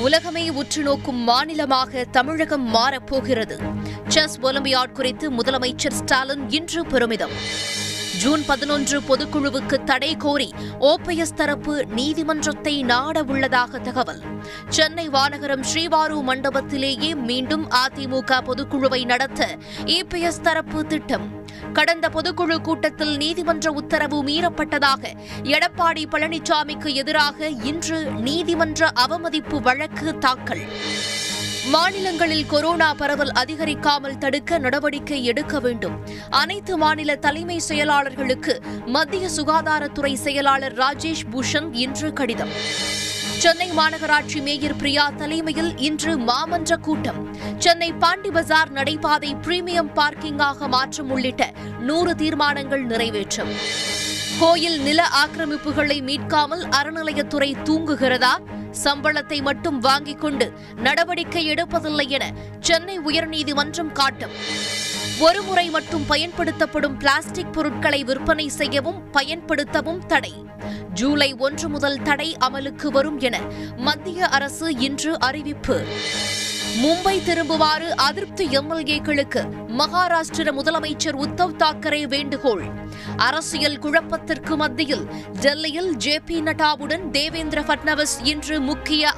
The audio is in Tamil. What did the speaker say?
உலகமே உற்று நோக்கும் மாநிலமாக தமிழகம் மாறப்போகிறது. செஸ் ஒலிம்பியாட் குறித்து முதலமைச்சர் ஸ்டாலின் இன்று பெருமிதம். ஜூன் பதினொன்று பொதுக்குழுவுக்கு தடை கோரி ஓபிஎஸ் தரப்பு நீதிமன்றத்தை நாட உள்ளதாக தகவல். சென்னை வானகரம் ஸ்ரீவாரு மண்டபத்திலேயே மீண்டும் அதிமுக பொதுக்குழுவை நடத்த இபிஎஸ் தரப்பு திட்டம். கடந்த பொதுக்குழு கூட்டத்தில் நீதிமன்ற உத்தரவு மீறப்பட்டதாக எடப்பாடி பழனிசாமிக்கு எதிராக இன்று நீதிமன்ற அவமதிப்பு வழக்கு தாக்கல். மாநிலங்களில் கொரோனா பரவல் அதிகரிக்காமல் தடுக்க நடவடிக்கை எடுக்க வேண்டும். அனைத்து மாநில தலைமை செயலாளர்களுக்கு மத்திய சுகாதாரத்துறை செயலாளர் ராஜேஷ் பூஷன் இன்று கடிதம். சென்னை மாநகராட்சி மேயர் பிரியா தலைமையில் இன்று மாமன்ற கூட்டம். சென்னை பாண்டி பஜார் நடைபாதை பிரீமியம் பார்க்கிங்காக மாற்றம் உள்ளிட்ட நூறு தீர்மானங்கள் நிறைவேற்றும். கோயில் நில ஆக்கிரமிப்புகளை மீட்காமல் அறநிலையத்துறை தூங்குகிறதா? சம்பளத்தை மட்டும் வாங்கிக் கொண்டு நடவடிக்கை எடுப்பதில்லை என சென்னை உயர்நீதிமன்றம் காட்டும். ஒருமுறை மட்டும் பயன்படுத்தப்படும் பிளாஸ்டிக் பொருட்களை விற்பனை செய்யவும் பயன்படுத்தவும் தடை. ஜூலை ஒன்று முதல் தடை அமலுக்கு வரும் என மத்திய அரசு இன்று அறிவிப்பு. மும்பை திரும்புமாறு அதிருப்தி எம்எல்ஏக்களுக்கு மகாராஷ்டிர முதலமைச்சர் உத்தவ் தாக்கரே வேண்டுகோள். அரசியல் குழப்பத்திற்கு மத்தியில் டெல்லியில் ஜே பி நட்டாவுடன் தேவேந்திர பட்னவிஸ் இன்று முக்கிய